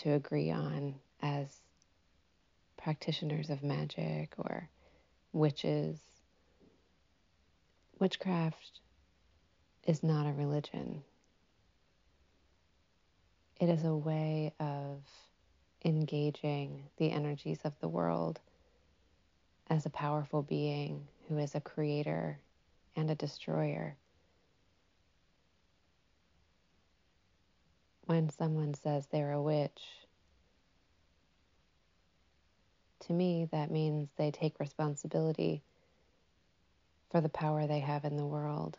To agree on as practitioners of magic or witches. Witchcraft is not a religion, it is a way of engaging the energies of the world as a powerful being who is a creator and a destroyer. When someone says they're a witch, to me, that means they take responsibility for the power they have in the world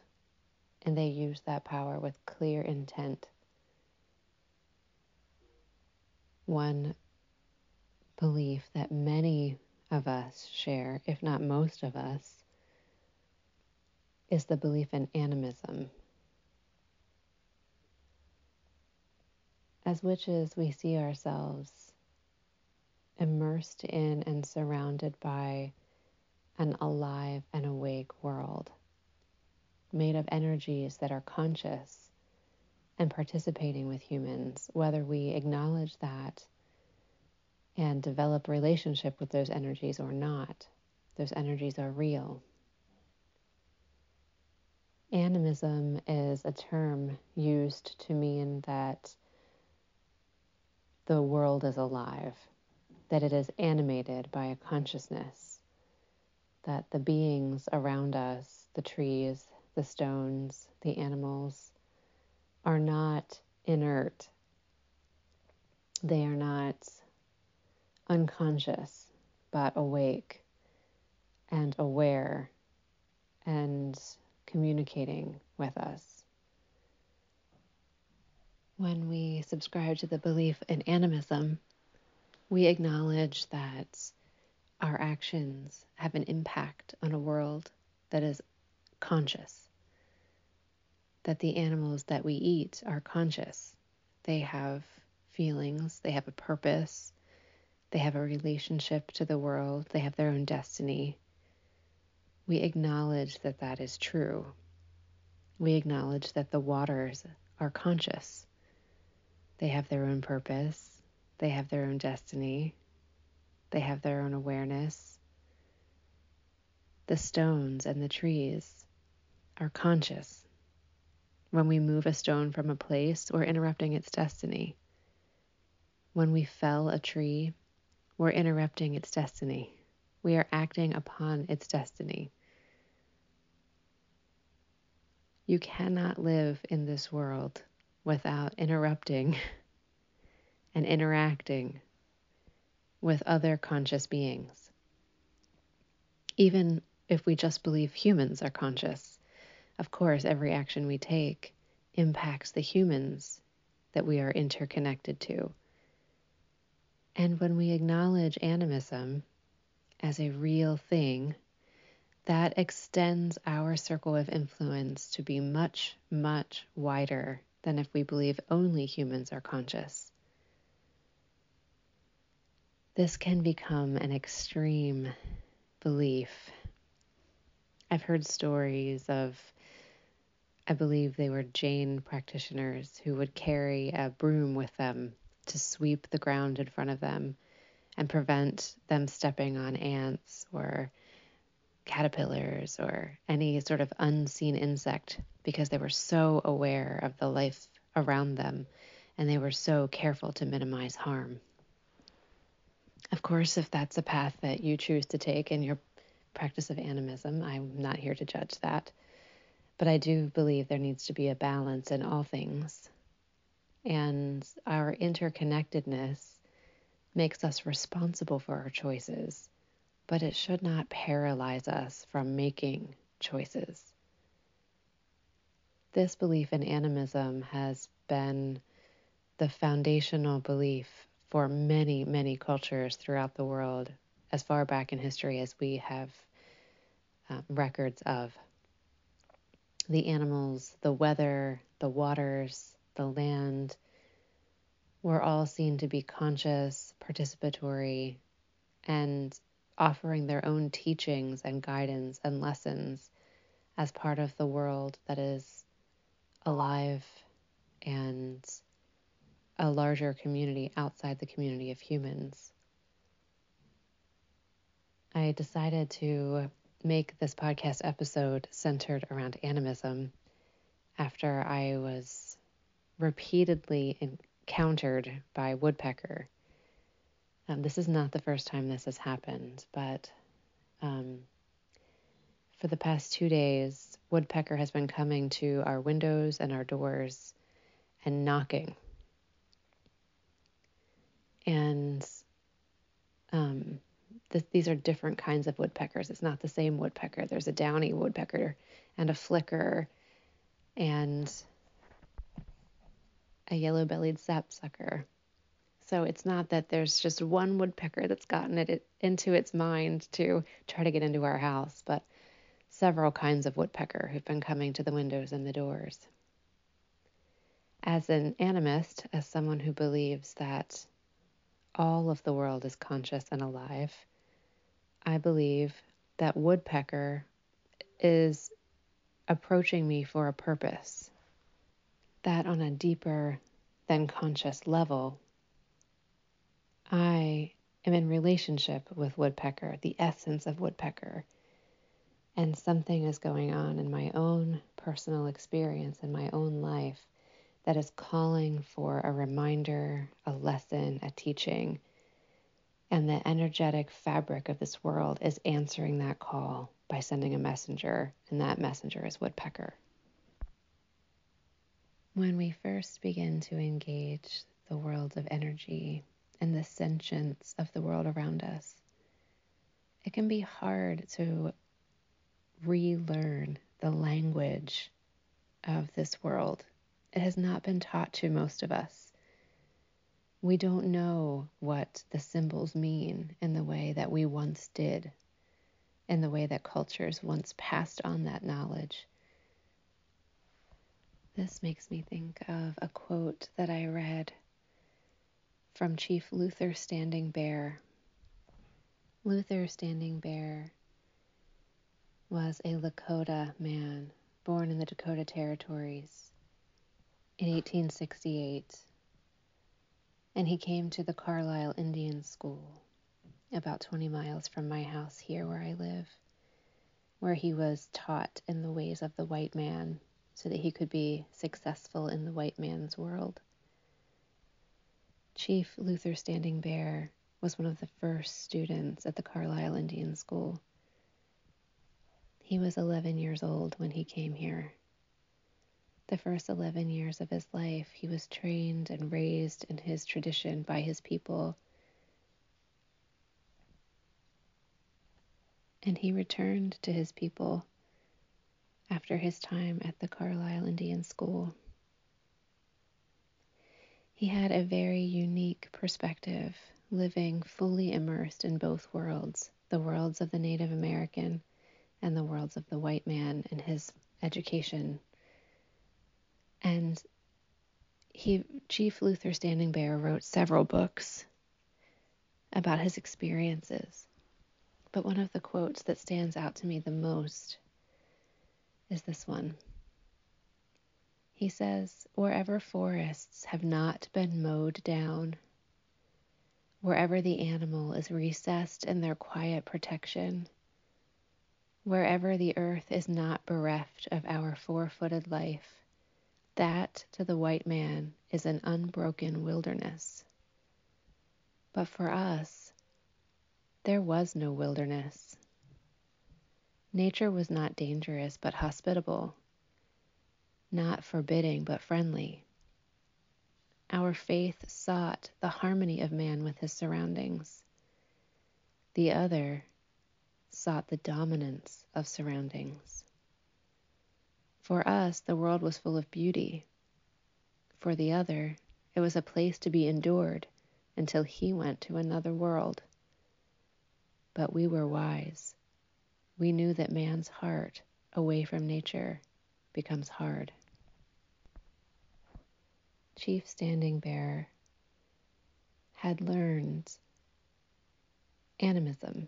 and they use that power with clear intent. One belief that many of us share, if not most of us, is the belief in animism. As witches, we see ourselves immersed in and surrounded by an alive and awake world made of energies that are conscious and participating with humans, whether we acknowledge that and develop relationship with those energies or not. Those energies are real. Animism is a term used to mean that the world is alive, that it is animated by a consciousness, that the beings around us, the trees, the stones, the animals, are not inert. They are not unconscious, but awake and aware and communicating with us. When we subscribe to the belief in animism, we acknowledge that our actions have an impact on a world that is conscious, that the animals that we eat are conscious. They have feelings, they have a purpose, they have a relationship to the world, they have their own destiny, we acknowledge that that is true. We acknowledge that the waters are conscious. They have their own purpose, they have their own destiny, they have their own awareness. The stones and the trees are conscious. When we move a stone from a place, we're interrupting its destiny. When we fell a tree, we're interrupting its destiny. We are acting upon its destiny. You cannot live in this world without interrupting and interacting with other conscious beings. Even if we just believe humans are conscious, of course, every action we take impacts the humans that we are interconnected to. And when we acknowledge animism as a real thing, that extends our circle of influence to be much, much wider than if we believe only humans are conscious. This can become an extreme belief. I've heard stories of, I believe they were Jain practitioners who would carry a broom with them to sweep the ground in front of them and prevent them stepping on ants or caterpillars or any sort of unseen insect because they were so aware of the life around them and they were so careful to minimize harm. Of course, if that's a path that you choose to take in your practice of animism, I'm not here to judge that. But I do believe there needs to be a balance in all things. And our interconnectedness makes us responsible for our choices, but it should not paralyze us from making choices. This belief in animism has been the foundational belief for many, many cultures throughout the world, as far back in history as we have um, records of. The animals, the weather, the waters, the land were all seen to be conscious, participatory, and offering their own teachings and guidance and lessons as part of the world that is alive and a larger community outside the community of humans. I decided to make this podcast episode centered around animism after I was repeatedly encountered by woodpecker. Um, this is not the first time this has happened, but um, for the past two days, woodpecker has been coming to our windows and our doors and knocking and um, th- these are different kinds of woodpeckers. It's not the same woodpecker. There's a downy woodpecker and a flicker and a yellow bellied sapsucker. So it's not that there's just one woodpecker that's gotten it into its mind to try to get into our house, but several kinds of woodpecker who've been coming to the windows and the doors. As an animist, as someone who believes that all of the world is conscious and alive. I believe that woodpecker is approaching me for a purpose. That on a deeper than conscious level, I am in relationship with woodpecker, the essence of woodpecker. And something is going on in my own personal experience, in my own life, that is calling for a reminder, a lesson, a teaching. And the energetic fabric of this world is answering that call by sending a messenger, and that messenger is Woodpecker. When we first begin to engage the world of energy and the sentience of the world around us, it can be hard to relearn the language of this world it has not been taught to most of us. We don't know what the symbols mean in the way that we once did, in the way that cultures once passed on that knowledge. This makes me think of a quote that I read from Chief Luther Standing Bear. Luther Standing Bear was a Lakota man born in the Dakota Territories in 1868, and he came to the Carlisle Indian School, about 20 miles from my house here where I live, where he was taught in the ways of the white man so that he could be successful in the white man's world. Chief Luther Standing Bear was one of the first students at the Carlisle Indian School. He was 11 years old when he came here. The first 11 years of his life, he was trained and raised in his tradition by his people. And he returned to his people after his time at the Carlisle Indian School. He had a very unique perspective, living fully immersed in both worlds the worlds of the Native American and the worlds of the white man in his education and he, Chief Luther Standing Bear, wrote several books about his experiences. But one of the quotes that stands out to me the most is this one. He says, Wherever forests have not been mowed down, wherever the animal is recessed in their quiet protection, wherever the earth is not bereft of our four footed life, That to the white man is an unbroken wilderness. But for us, there was no wilderness. Nature was not dangerous but hospitable, not forbidding but friendly. Our faith sought the harmony of man with his surroundings. The other sought the dominance of surroundings. For us, the world was full of beauty. For the other, it was a place to be endured until he went to another world. But we were wise. We knew that man's heart, away from nature, becomes hard. Chief Standing Bear had learned animism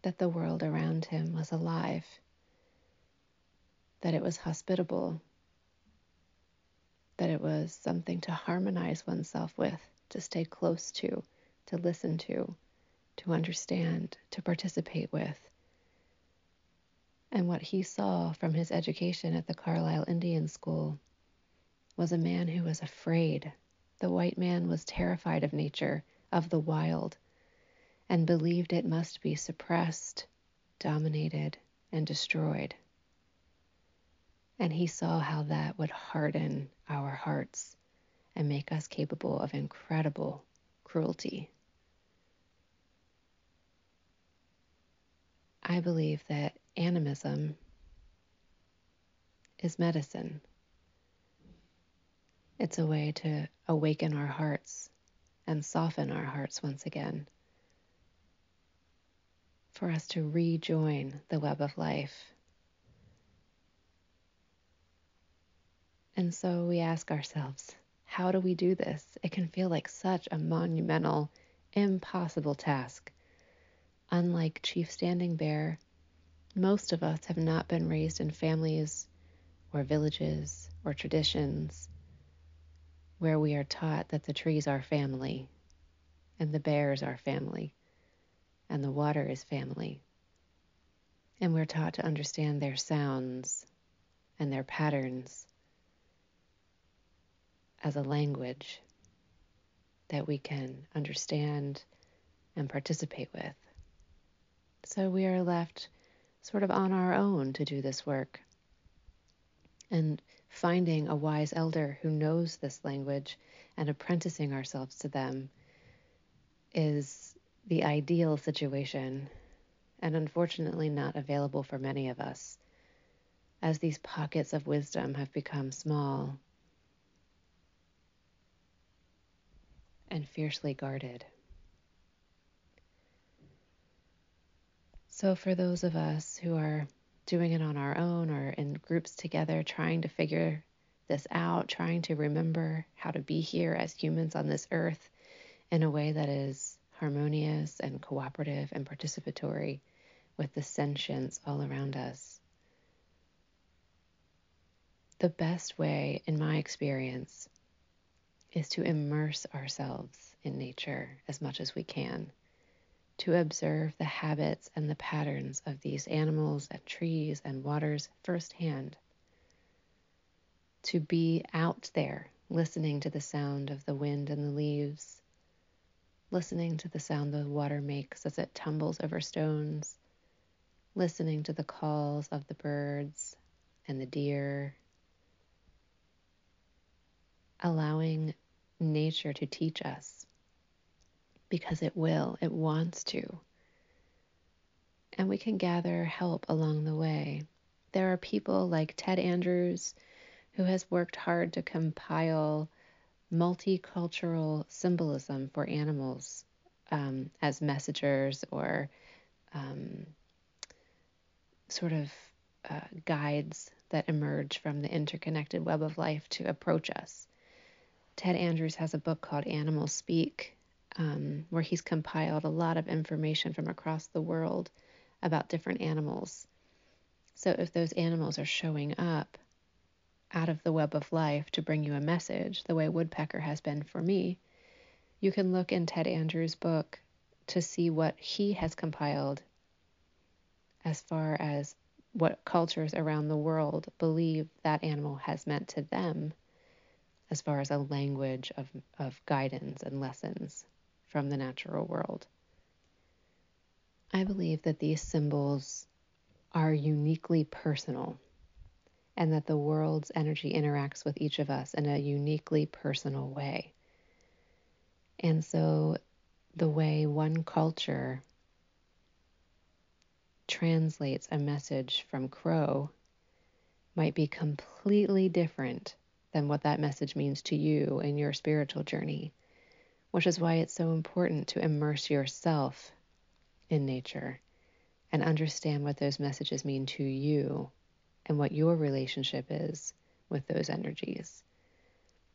that the world around him was alive, that it was hospitable, that it was something to harmonize oneself with, to stay close to, to listen to, to understand, to participate with. And what he saw from his education at the Carlisle Indian School was a man who was afraid. The white man was terrified of nature, of the wild, and believed it must be suppressed, dominated, and destroyed. And he saw how that would harden our hearts and make us capable of incredible cruelty. I believe that animism is medicine. It's a way to awaken our hearts and soften our hearts once again for us to rejoin the web of life. And so we ask ourselves, how do we do this? It can feel like such a monumental, impossible task. Unlike Chief Standing Bear, most of us have not been raised in families or villages or traditions where we are taught that the trees are family and the bears are family and the water is family. And we're taught to understand their sounds and their patterns as a language that we can understand and participate with. So we are left sort of on our own to do this work. And finding a wise elder who knows this language and apprenticing ourselves to them is the ideal situation, and unfortunately not available for many of us, as these pockets of wisdom have become small and fiercely guarded. So, for those of us who are doing it on our own or in groups together, trying to figure this out, trying to remember how to be here as humans on this earth in a way that is harmonious and cooperative and participatory with the sentience all around us. The best way, in my experience, is to immerse ourselves in nature as much as we can, to observe the habits and the patterns of these animals and trees and waters firsthand, to be out there listening to the sound of the wind and the leaves listening to the sound the water makes as it tumbles over stones, listening to the calls of the birds and the deer, allowing nature to teach us because it will, it wants to. And we can gather help along the way. There are people like Ted Andrews, who has worked hard to compile multicultural symbolism for animals um, as messengers or um, sort of uh, guides that emerge from the interconnected web of life to approach us. Ted Andrews has a book called Animals Speak, um, where he's compiled a lot of information from across the world about different animals. So if those animals are showing up out of the web of life to bring you a message, the way Woodpecker has been for me, you can look in Ted Andrews' book to see what he has compiled as far as what cultures around the world believe that animal has meant to them as far as a language of, of guidance and lessons from the natural world. I believe that these symbols are uniquely personal and that the world's energy interacts with each of us in a uniquely personal way. And so, the way one culture translates a message from Crow might be completely different than what that message means to you in your spiritual journey, which is why it's so important to immerse yourself in nature and understand what those messages mean to you and what your relationship is with those energies.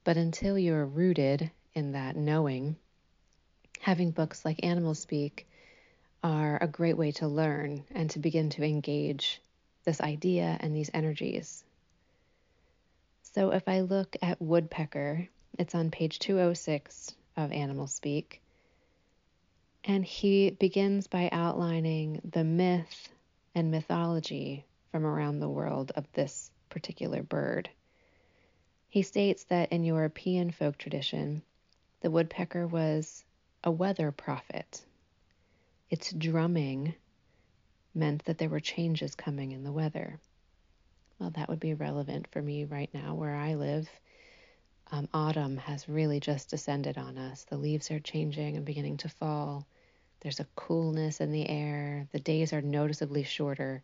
But until you're rooted in that knowing, having books like Animal Speak are a great way to learn and to begin to engage this idea and these energies. So if I look at woodpecker, it's on page 206 of Animal Speak. And he begins by outlining the myth and mythology from around the world of this particular bird. He states that in European folk tradition, the woodpecker was a weather prophet. Its drumming meant that there were changes coming in the weather. Well, that would be relevant for me right now where I live. Um, autumn has really just descended on us. The leaves are changing and beginning to fall. There's a coolness in the air. The days are noticeably shorter.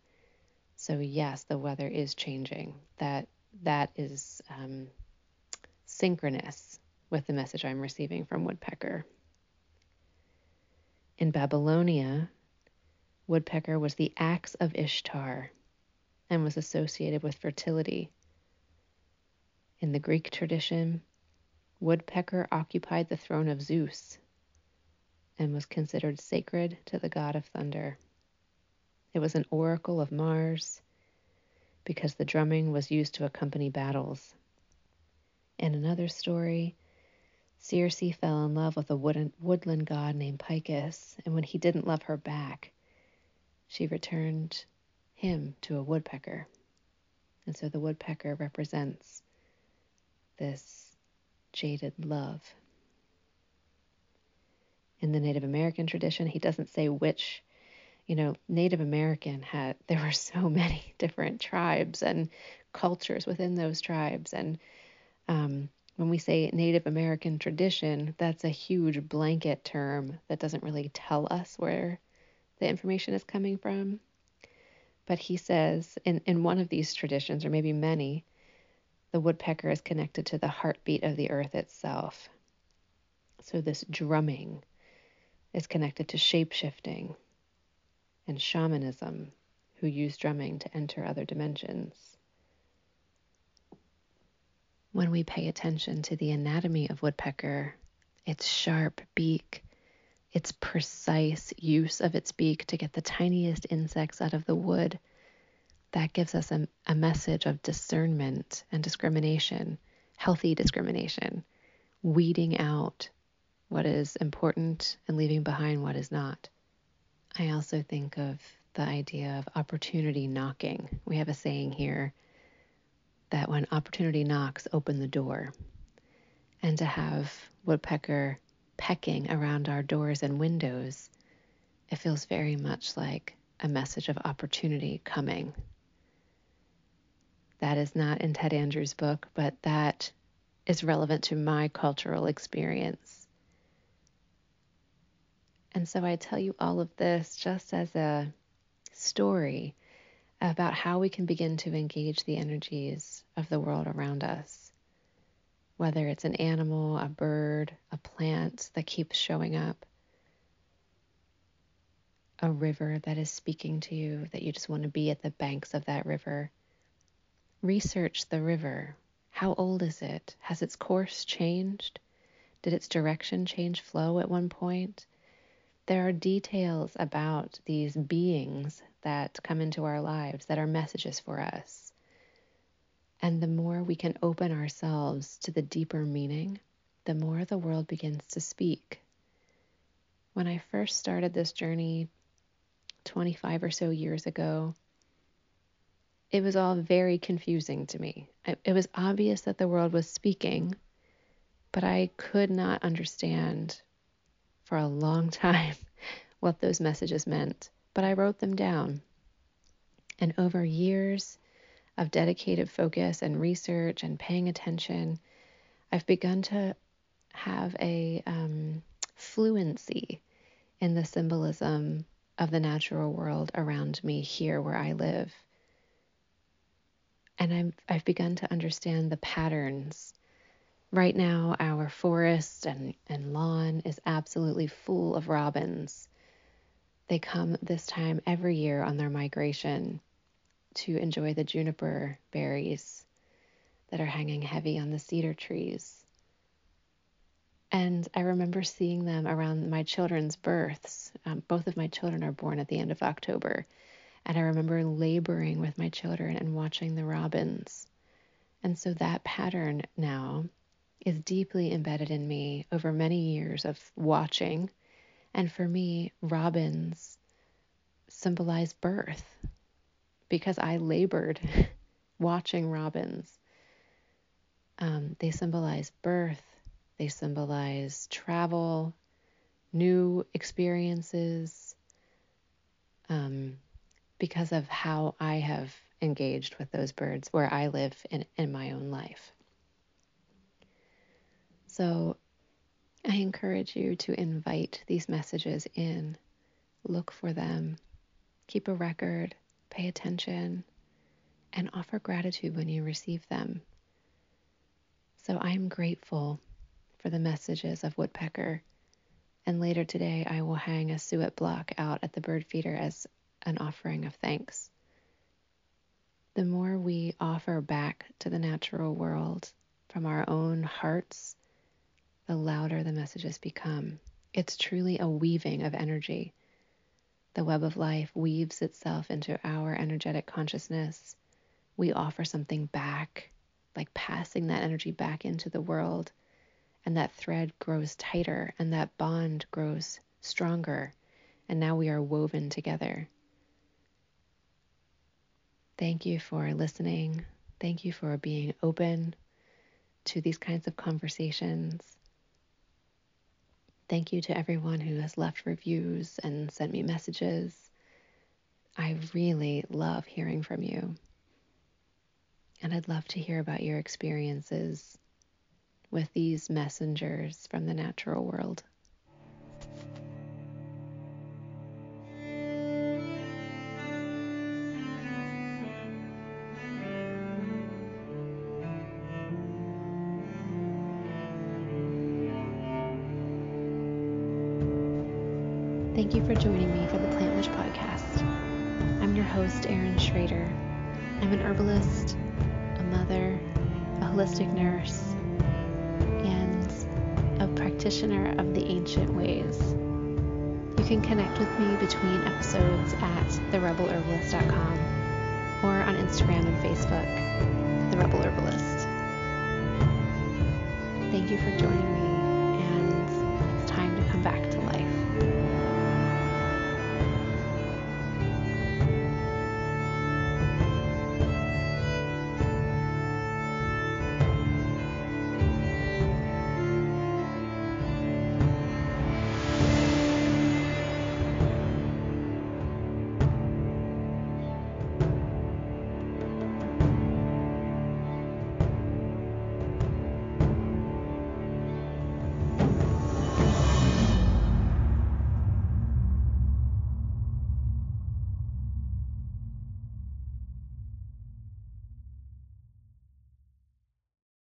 So yes, the weather is changing. That that is um, synchronous with the message I'm receiving from Woodpecker. In Babylonia, Woodpecker was the axe of Ishtar and was associated with fertility. In the Greek tradition, Woodpecker occupied the throne of Zeus and was considered sacred to the god of thunder. It was an oracle of Mars because the drumming was used to accompany battles. In another story, Circe fell in love with a woodland god named Picus, and when he didn't love her back, she returned him to a woodpecker. And so the woodpecker represents this jaded love in the Native American tradition. He doesn't say which, you know, Native American had, there were so many different tribes and cultures within those tribes. And um, when we say Native American tradition, that's a huge blanket term that doesn't really tell us where the information is coming from. But he says in, in one of these traditions, or maybe many, the woodpecker is connected to the heartbeat of the earth itself. So this drumming is connected to shapeshifting and shamanism, who use drumming to enter other dimensions. When we pay attention to the anatomy of woodpecker, its sharp beak, its precise use of its beak to get the tiniest insects out of the wood, that gives us a, a message of discernment and discrimination, healthy discrimination, weeding out what is important and leaving behind what is not. I also think of the idea of opportunity knocking. We have a saying here that when opportunity knocks, open the door. And to have woodpecker pecking around our doors and windows, it feels very much like a message of opportunity coming. That is not in Ted Andrews' book, but that is relevant to my cultural experience. And so I tell you all of this just as a story about how we can begin to engage the energies of the world around us. Whether it's an animal, a bird, a plant that keeps showing up, a river that is speaking to you, that you just want to be at the banks of that river. Research the river. How old is it? Has its course changed? Did its direction change flow at one point? there are details about these beings that come into our lives that are messages for us. And the more we can open ourselves to the deeper meaning, the more the world begins to speak. When I first started this journey 25 or so years ago, it was all very confusing to me. It was obvious that the world was speaking, but I could not understand for a long time what those messages meant. But I wrote them down. And over years of dedicated focus and research and paying attention, I've begun to have a um, fluency in the symbolism of the natural world around me here where I live. And I'm, I've begun to understand the patterns. Right now, our forest and, and lawn is absolutely full of robins. They come this time every year on their migration to enjoy the juniper berries that are hanging heavy on the cedar trees. And I remember seeing them around my children's births. Um, both of my children are born at the end of October. And I remember laboring with my children and watching the robins. And so that pattern now is deeply embedded in me over many years of watching. And for me, robins symbolize birth because I labored watching robins. Um, they symbolize birth, they symbolize travel, new experiences, um, because of how I have engaged with those birds where I live in, in my own life. So I encourage you to invite these messages in, look for them, keep a record, pay attention, and offer gratitude when you receive them. So I'm grateful for the messages of woodpecker. And later today, I will hang a suet block out at the bird feeder as an offering of thanks. The more we offer back to the natural world from our own hearts, the louder the messages become. It's truly a weaving of energy. The web of life weaves itself into our energetic consciousness. We offer something back, like passing that energy back into the world and that thread grows tighter and that bond grows stronger. And now we are woven together. Thank you for listening. Thank you for being open to these kinds of conversations. Thank you to everyone who has left reviews and sent me messages. I really love hearing from you. And I'd love to hear about your experiences with these messengers from the natural world. You for joining me